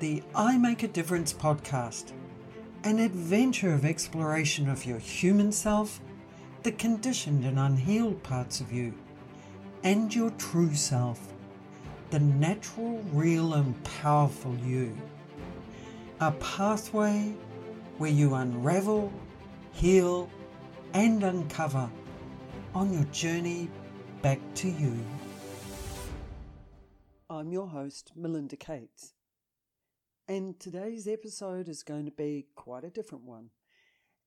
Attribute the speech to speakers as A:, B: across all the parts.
A: the I Make a Difference podcast, an adventure of exploration of your human self, the conditioned and unhealed parts of you, and your true self, the natural, real, and powerful you. A pathway where you unravel, heal, and uncover on your journey back to you. I'm your host, Melinda Cates, and today's episode is going to be quite a different one.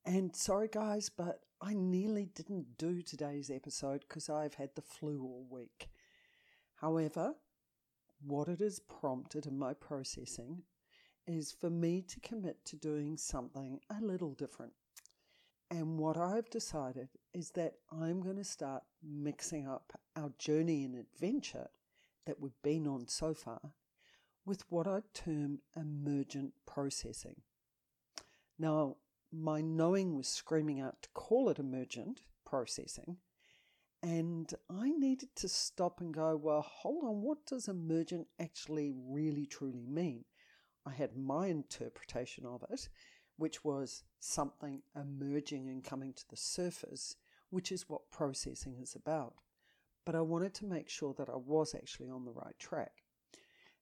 A: And sorry, guys, but I nearly didn't do today's episode because I've had the flu all week. However, what it has prompted in my processing is for me to commit to doing something a little different. And what I've decided is that I'm going to start mixing up our journey and adventure that we've been on so far with what I term emergent processing. Now, my knowing was screaming out to call it emergent processing, and I needed to stop and go, well, hold on, what does emergent actually really truly mean? I had my interpretation of it, which was something emerging and coming to the surface, which is what processing is about but I wanted to make sure that I was actually on the right track.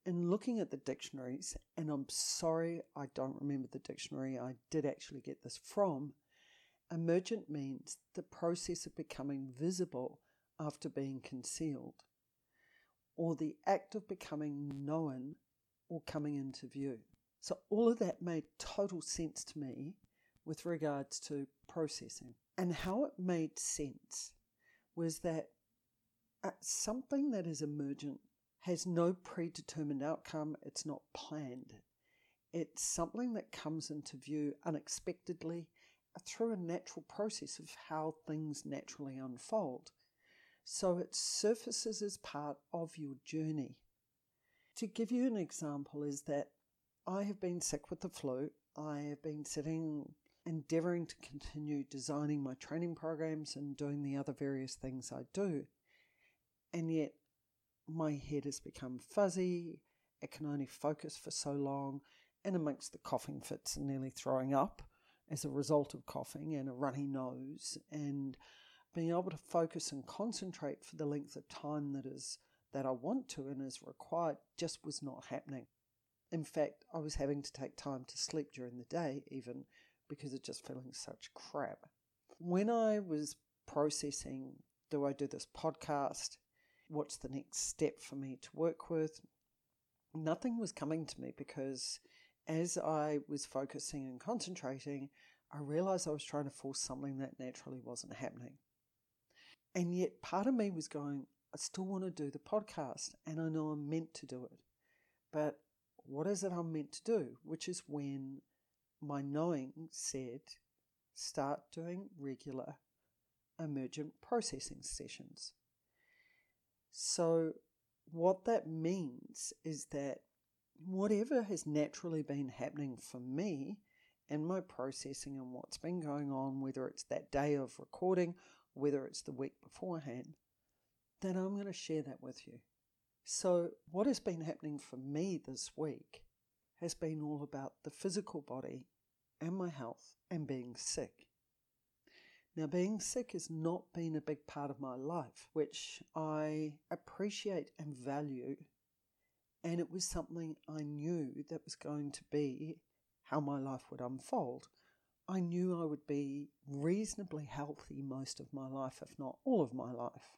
A: In looking at the dictionaries, and I'm sorry I don't remember the dictionary I did actually get this from, emergent means the process of becoming visible after being concealed, or the act of becoming known or coming into view. So, all of that made total sense to me with regards to processing. And how it made sense was that uh, something that is emergent has no predetermined outcome, it's not planned. It's something that comes into view unexpectedly through a natural process of how things naturally unfold. So it surfaces as part of your journey. To give you an example, is that I have been sick with the flu. I have been sitting, endeavoring to continue designing my training programs and doing the other various things I do and yet my head has become fuzzy. It can only focus for so long, and amongst the coughing fits and nearly throwing up as a result of coughing and a runny nose, and being able to focus and concentrate for the length of time that is that I want to and is required just was not happening. In fact, I was having to take time to sleep during the day, even because of just feeling such crap. When I was processing, do I do this podcast? What's the next step for me to work with. Nothing was coming to me because as I was focusing and concentrating, I realized I was trying to force something that naturally wasn't happening. And yet, part of me was going, I still want to do the podcast, and I know I'm meant to do it. But what is it I'm meant to do? Which is when my knowing said, start doing regular emergent processing sessions. So, what that means is that whatever has naturally been happening for me and my processing and what's been going on, whether it's that day of recording, whether it's the week beforehand, then I'm going to share that with you. So, what has been happening for me this week has been all about the physical body and my health and being sick. Now, being sick has not been a big part of my life, which I appreciate and value. And it was something I knew that was going to be how my life would unfold. I knew I would be reasonably healthy most of my life, if not all of my life.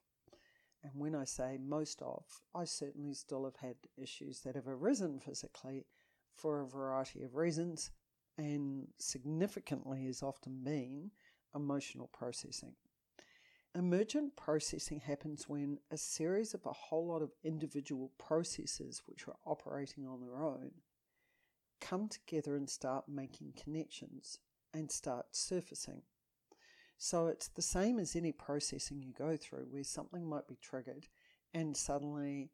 A: And when I say most of, I certainly still have had issues that have arisen physically for a variety of reasons, and significantly has often been emotional processing. Emergent processing happens when a series of a whole lot of individual processes which are operating on their own come together and start making connections and start surfacing. So it's the same as any processing you go through where something might be triggered and suddenly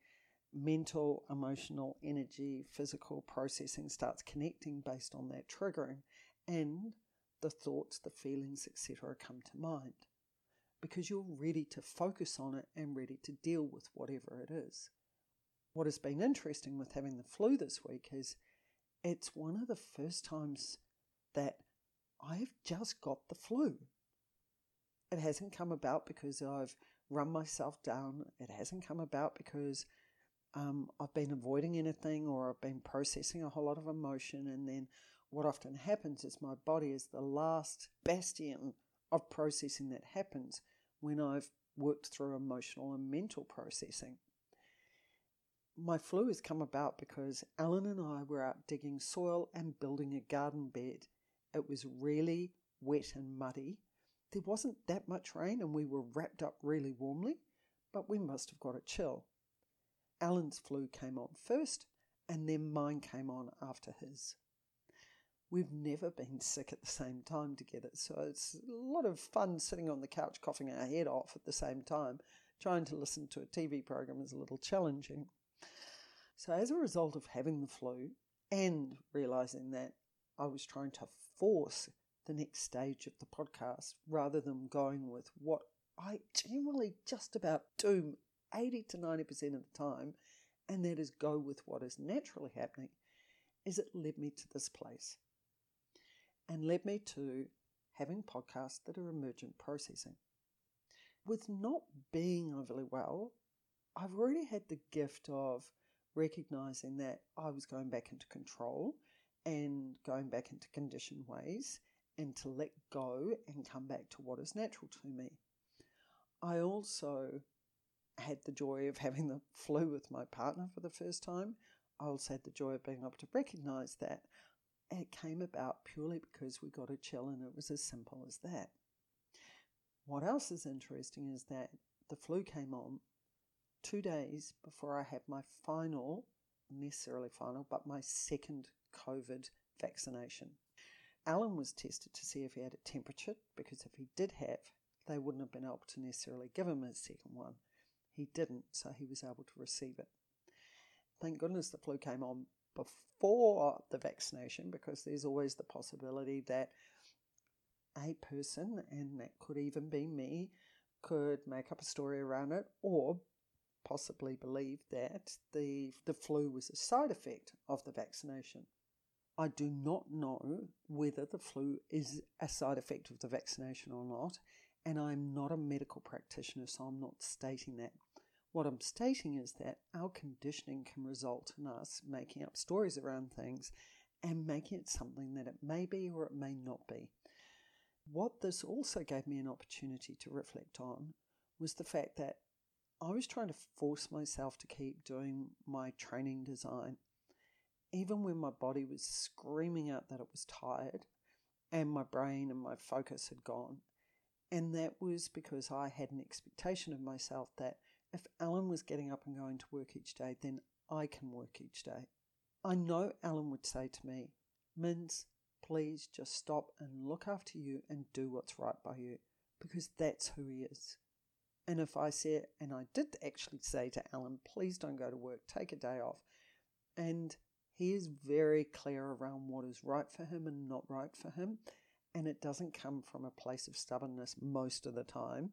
A: mental, emotional, energy, physical processing starts connecting based on that triggering and the thoughts, the feelings, etc., come to mind because you're ready to focus on it and ready to deal with whatever it is. What has been interesting with having the flu this week is it's one of the first times that I've just got the flu. It hasn't come about because I've run myself down. It hasn't come about because um, I've been avoiding anything or I've been processing a whole lot of emotion. And then what often happens is my body is the last bastion of processing that happens when I've worked through emotional and mental processing. My flu has come about because Alan and I were out digging soil and building a garden bed. It was really wet and muddy. There wasn't that much rain and we were wrapped up really warmly, but we must have got a chill. Alan's flu came on first, and then mine came on after his. We've never been sick at the same time together, so it's a lot of fun sitting on the couch coughing our head off at the same time. Trying to listen to a TV program is a little challenging. So, as a result of having the flu and realizing that I was trying to force the next stage of the podcast rather than going with what I generally just about do 80 to 90% of the time, and that is go with what is naturally happening, is it led me to this place and led me to having podcasts that are emergent processing. With not being overly well, I've already had the gift of recognizing that I was going back into control and going back into conditioned ways and to let go and come back to what is natural to me. I also had the joy of having the flu with my partner for the first time. I also had the joy of being able to recognize that. It came about purely because we got a chill and it was as simple as that. What else is interesting is that the flu came on two days before I had my final, necessarily final, but my second COVID vaccination. Alan was tested to see if he had a temperature because if he did have, they wouldn't have been able to necessarily give him a second one. He didn't, so he was able to receive it. Thank goodness the flu came on before the vaccination because there's always the possibility that a person, and that could even be me, could make up a story around it or possibly believe that the, the flu was a side effect of the vaccination. I do not know whether the flu is a side effect of the vaccination or not, and I'm not a medical practitioner, so I'm not stating that. What I'm stating is that our conditioning can result in us making up stories around things and making it something that it may be or it may not be. What this also gave me an opportunity to reflect on was the fact that I was trying to force myself to keep doing my training design, even when my body was screaming out that it was tired and my brain and my focus had gone. And that was because I had an expectation of myself that if Alan was getting up and going to work each day, then I can work each day. I know Alan would say to me, Mins, please just stop and look after you and do what's right by you because that's who he is. And if I said, and I did actually say to Alan, please don't go to work, take a day off. And he is very clear around what is right for him and not right for him. And it doesn't come from a place of stubbornness most of the time,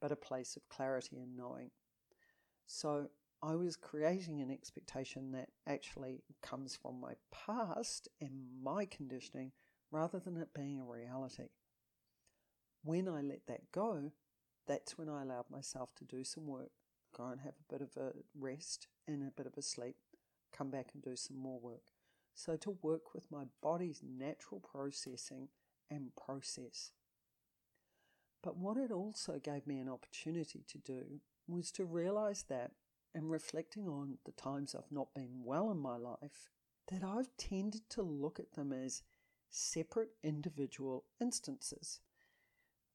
A: but a place of clarity and knowing. So I was creating an expectation that actually comes from my past and my conditioning rather than it being a reality. When I let that go, that's when I allowed myself to do some work, go and have a bit of a rest and a bit of a sleep, come back and do some more work. So to work with my body's natural processing and process. But what it also gave me an opportunity to do was to realize that and reflecting on the times I've not been well in my life, that I've tended to look at them as separate individual instances.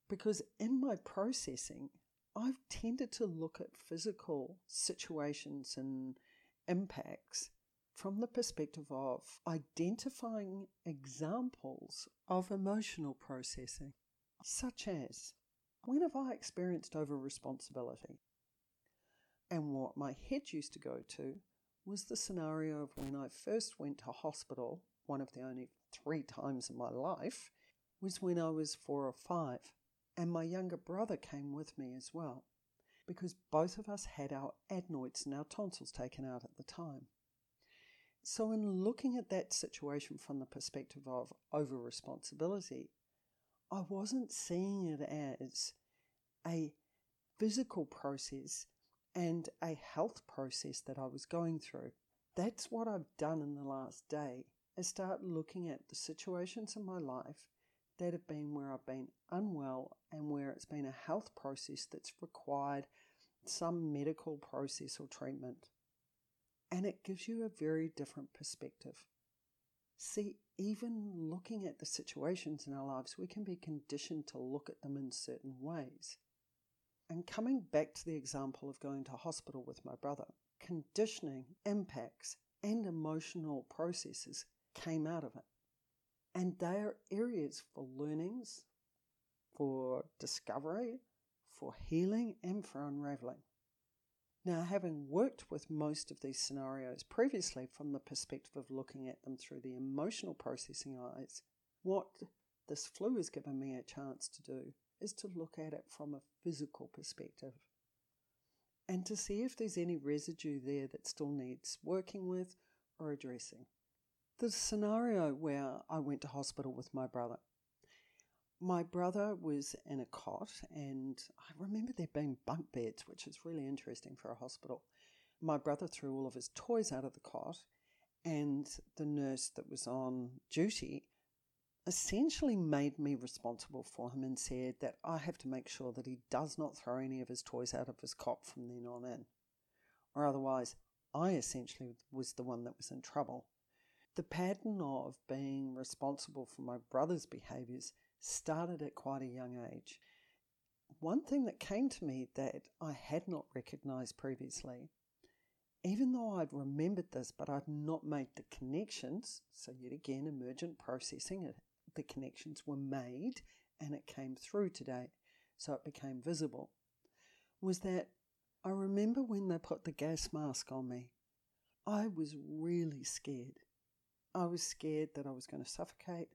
A: Because in my processing, I've tended to look at physical situations and impacts from the perspective of identifying examples of emotional processing, such as when have I experienced over responsibility? And what my head used to go to was the scenario of when I first went to hospital, one of the only three times in my life, was when I was four or five. And my younger brother came with me as well, because both of us had our adenoids and our tonsils taken out at the time. So, in looking at that situation from the perspective of over responsibility, I wasn't seeing it as a physical process and a health process that I was going through. That's what I've done in the last day is start looking at the situations in my life that have been where I've been unwell and where it's been a health process that's required some medical process or treatment. And it gives you a very different perspective. See, even looking at the situations in our lives, we can be conditioned to look at them in certain ways. And coming back to the example of going to hospital with my brother, conditioning impacts and emotional processes came out of it. And they are areas for learnings, for discovery, for healing, and for unraveling. Now, having worked with most of these scenarios previously from the perspective of looking at them through the emotional processing eyes, what this flu has given me a chance to do is to look at it from a physical perspective and to see if there's any residue there that still needs working with or addressing. The scenario where I went to hospital with my brother my brother was in a cot, and I remember there being bunk beds, which is really interesting for a hospital. My brother threw all of his toys out of the cot, and the nurse that was on duty essentially made me responsible for him and said that I have to make sure that he does not throw any of his toys out of his cot from then on in, or otherwise, I essentially was the one that was in trouble. The pattern of being responsible for my brother's behaviours started at quite a young age. One thing that came to me that I had not recognized previously, even though I'd remembered this, but I'd not made the connections, so yet again, emergent processing, the connections were made and it came through today, so it became visible, was that I remember when they put the gas mask on me, I was really scared. I was scared that I was going to suffocate.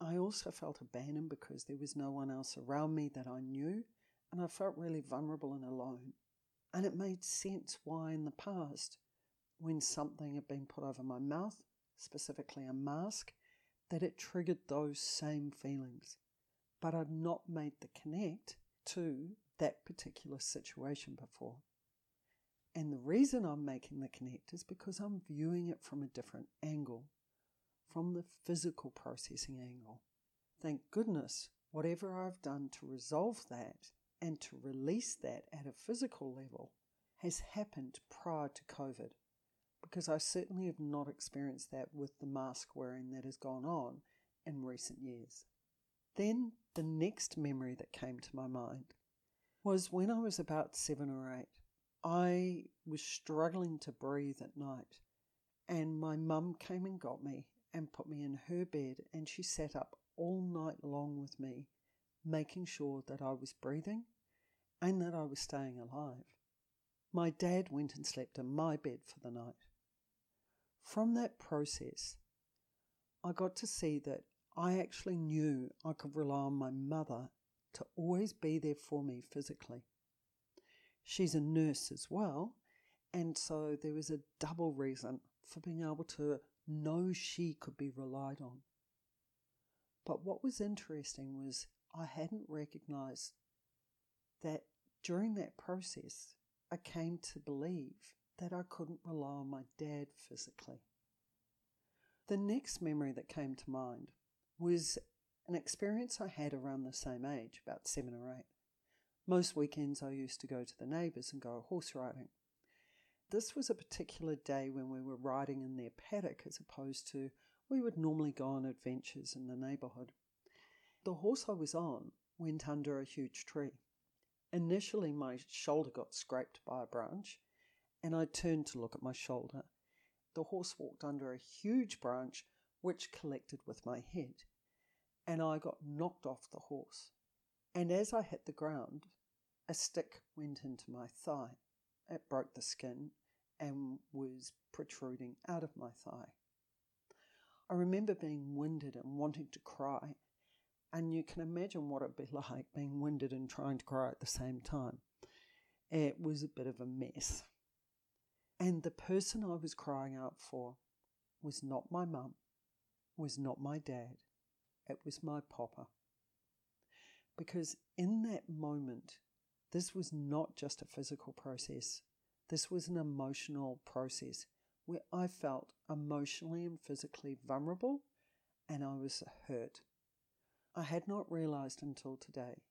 A: I also felt abandoned because there was no one else around me that I knew, and I felt really vulnerable and alone. And it made sense why, in the past, when something had been put over my mouth, specifically a mask, that it triggered those same feelings. But I'd not made the connect to that particular situation before. And the reason I'm making the connect is because I'm viewing it from a different angle from the physical processing angle. Thank goodness, whatever I've done to resolve that and to release that at a physical level has happened prior to COVID, because I certainly have not experienced that with the mask wearing that has gone on in recent years. Then the next memory that came to my mind was when I was about seven or eight. I was struggling to breathe at night, and my mum came and got me and put me in her bed, and she sat up all night long with me, making sure that I was breathing and that I was staying alive. My dad went and slept in my bed for the night. From that process, I got to see that I actually knew I could rely on my mother to always be there for me physically. She's a nurse as well, and so there was a double reason for being able to know she could be relied on. But what was interesting was I hadn't recognized that during that process, I came to believe that I couldn't rely on my dad physically. The next memory that came to mind was an experience I had around the same age, about seven or eight. Most weekends I used to go to the neighbours and go horse riding. This was a particular day when we were riding in their paddock as opposed to we would normally go on adventures in the neighbourhood. The horse I was on went under a huge tree. Initially, my shoulder got scraped by a branch, and I turned to look at my shoulder. The horse walked under a huge branch which collected with my head, and I got knocked off the horse. And as I hit the ground, a stick went into my thigh. It broke the skin and was protruding out of my thigh. I remember being winded and wanting to cry, and you can imagine what it'd be like being winded and trying to cry at the same time. It was a bit of a mess. And the person I was crying out for was not my mum, was not my dad, it was my papa. Because in that moment, this was not just a physical process, this was an emotional process where I felt emotionally and physically vulnerable and I was hurt. I had not realized until today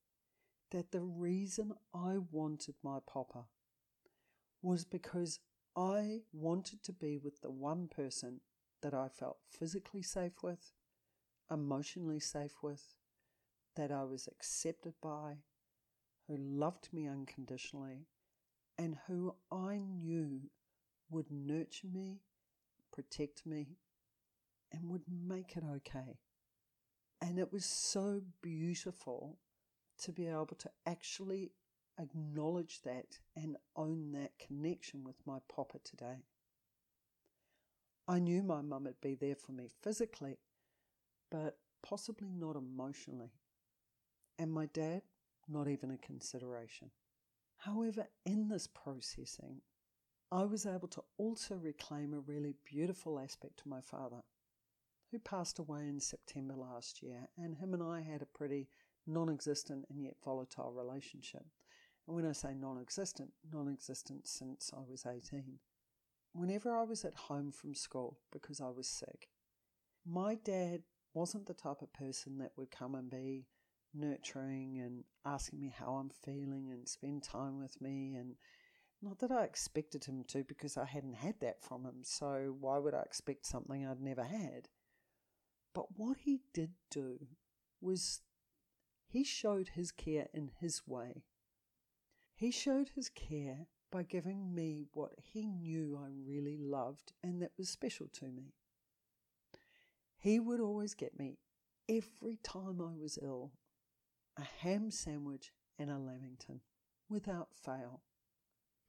A: that the reason I wanted my papa was because I wanted to be with the one person that I felt physically safe with, emotionally safe with, that I was accepted by, who loved me unconditionally, and who I knew would nurture me, protect me, and would make it okay. And it was so beautiful to be able to actually acknowledge that and own that connection with my papa today. I knew my mum would be there for me physically, but possibly not emotionally. And my dad, not even a consideration. However, in this processing, I was able to also reclaim a really beautiful aspect to my father, who passed away in September last year, and him and I had a pretty non existent and yet volatile relationship. And when I say non existent, non existent since I was 18. Whenever I was at home from school because I was sick, my dad wasn't the type of person that would come and be nurturing and asking me how I'm feeling and spend time with me. And not that I expected him to because I hadn't had that from him. So why would I expect something I'd never had? But what he did do was he showed his care in his way. He showed his care by giving me what he knew I really loved and that was special to me. He would always get me every time I was ill a ham sandwich and a lamington without fail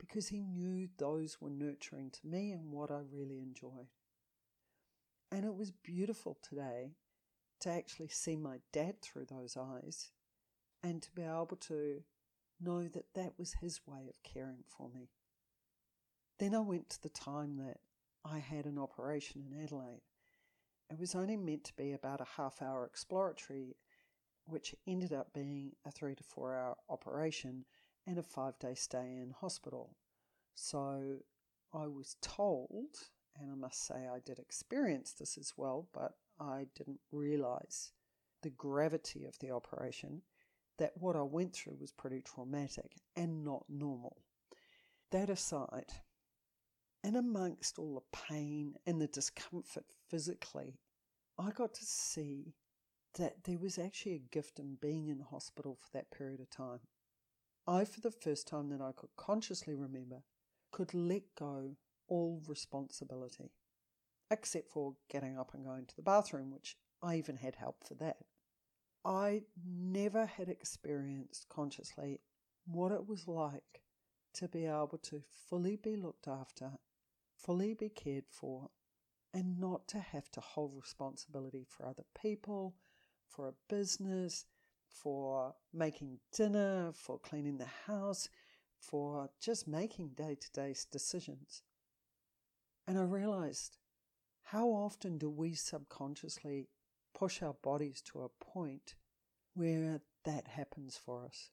A: because he knew those were nurturing to me and what I really enjoyed. And it was beautiful today to actually see my dad through those eyes and to be able to know that that was his way of caring for me. Then I went to the time that I had an operation in Adelaide. It was only meant to be about a half hour exploratory which ended up being a three to four hour operation and a five day stay in hospital. So I was told, and I must say I did experience this as well, but I didn't realize the gravity of the operation, that what I went through was pretty traumatic and not normal. That aside, and amongst all the pain and the discomfort physically, I got to see that there was actually a gift in being in hospital for that period of time. I, for the first time that I could consciously remember, could let go all responsibility, except for getting up and going to the bathroom, which I even had help for that. I never had experienced consciously what it was like to be able to fully be looked after, fully be cared for, and not to have to hold responsibility for other people for a business, for making dinner, for cleaning the house, for just making day to day decisions. And I realized how often do we subconsciously push our bodies to a point where that happens for us?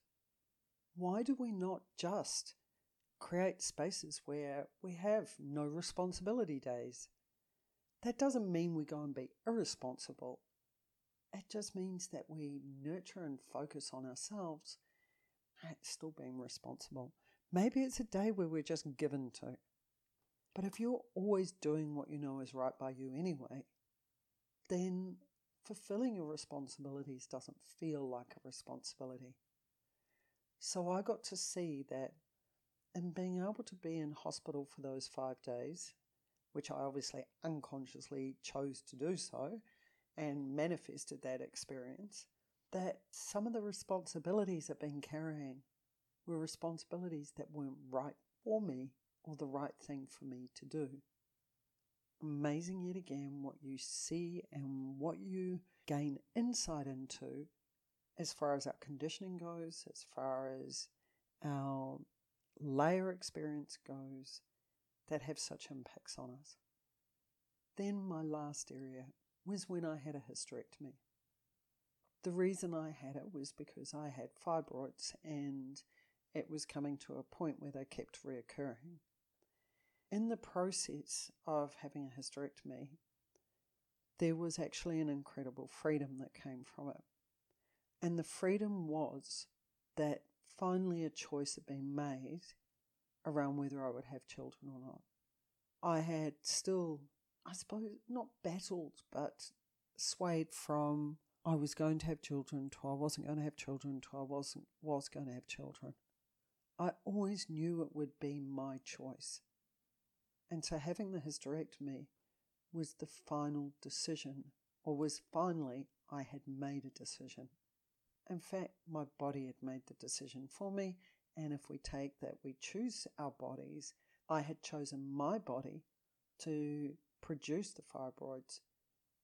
A: Why do we not just create spaces where we have no responsibility days? That doesn't mean we go and be irresponsible it just means that we nurture and focus on ourselves, still being responsible. Maybe it's a day where we're just given to. But if you're always doing what you know is right by you anyway, then fulfilling your responsibilities doesn't feel like a responsibility. So I got to see that in being able to be in hospital for those five days, which I obviously unconsciously chose to do so, and manifested that experience, that some of the responsibilities I've been carrying were responsibilities that weren't right for me or the right thing for me to do. Amazing yet again what you see and what you gain insight into as far as our conditioning goes, as far as our layer experience goes, that have such impacts on us. Then my last area was when I had a hysterectomy. The reason I had it was because I had fibroids and it was coming to a point where they kept reoccurring. In the process of having a hysterectomy, there was actually an incredible freedom that came from it. And the freedom was that finally a choice had been made around whether I would have children or not. I had still, I suppose, not battled, but swayed from I was going to have children to I wasn't going to have children to I wasn't was going to have children. I always knew it would be my choice. And so having the hysterectomy was the final decision, or was finally I had made a decision. In fact, my body had made the decision for me, and if we take that we choose our bodies, I had chosen my body to produce the fibroids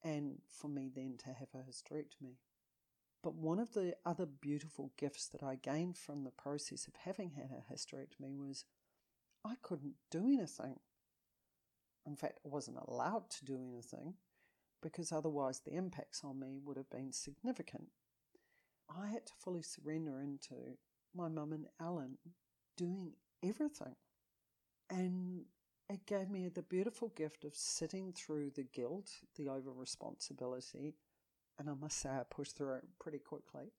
A: and for me then to have a hysterectomy. But one of the other beautiful gifts that I gained from the process of having had a hysterectomy was I couldn't do anything. In fact, I wasn't allowed to do anything because otherwise the impacts on me would have been significant. I had to fully surrender into my mum and Alan doing everything. And it gave me the beautiful gift of sitting through the guilt, the over responsibility, and I must say I pushed through it pretty quickly,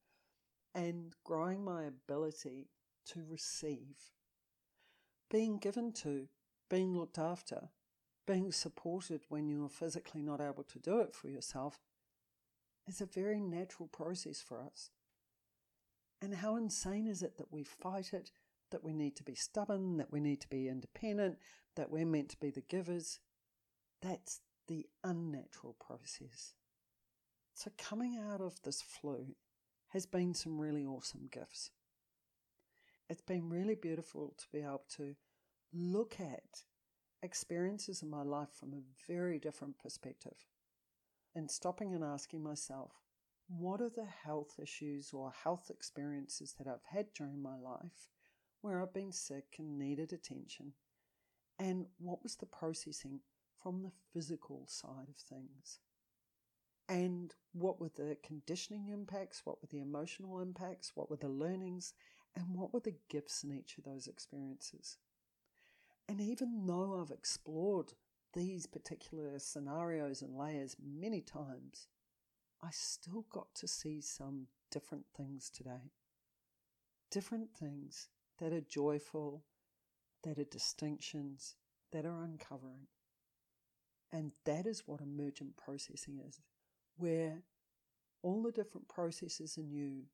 A: and growing my ability to receive. Being given to, being looked after, being supported when you're physically not able to do it for yourself is a very natural process for us. And how insane is it that we fight it, that we need to be stubborn, that we need to be independent, that we're meant to be the givers? That's the unnatural process. So, coming out of this flu has been some really awesome gifts. It's been really beautiful to be able to look at experiences in my life from a very different perspective and stopping and asking myself, what are the health issues or health experiences that I've had during my life where I've been sick and needed attention? And what was the processing from the physical side of things? And what were the conditioning impacts? What were the emotional impacts? What were the learnings? And what were the gifts in each of those experiences? And even though I've explored these particular scenarios and layers many times, I still got to see some different things today. Different things that are joyful, that are distinctions, that are uncovering. And that is what emergent processing is, where all the different processes in you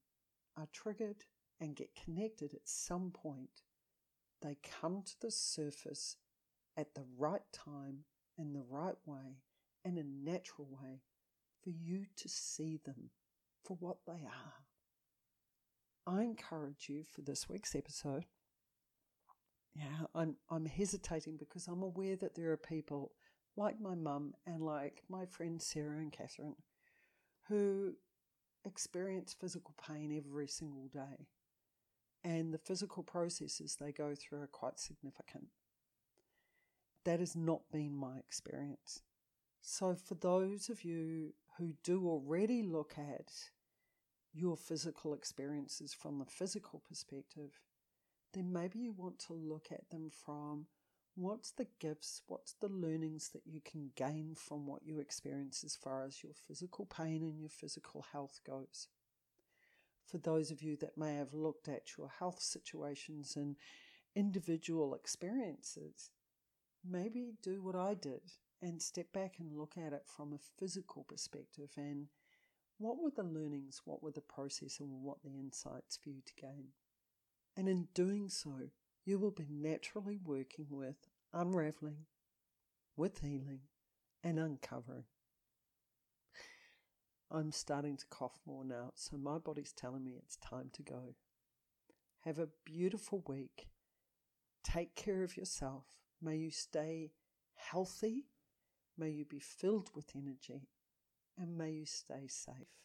A: are triggered and get connected at some point. They come to the surface at the right time, in the right way, in a natural way for you to see them for what they are. I encourage you for this week's episode. Yeah, I'm I'm hesitating because I'm aware that there are people like my mum and like my friends Sarah and Catherine who experience physical pain every single day. And the physical processes they go through are quite significant. That has not been my experience. So, for those of you who do already look at your physical experiences from the physical perspective, then maybe you want to look at them from what's the gifts, what's the learnings that you can gain from what you experience as far as your physical pain and your physical health goes. For those of you that may have looked at your health situations and individual experiences, maybe do what I did and step back and look at it from a physical perspective and what were the learnings, what were the process, and what the insights for you to gain. And in doing so, you will be naturally working with unraveling, with healing, and uncovering. I'm starting to cough more now, so my body's telling me it's time to go. Have a beautiful week. Take care of yourself. May you stay healthy May you be filled with energy and may you stay safe.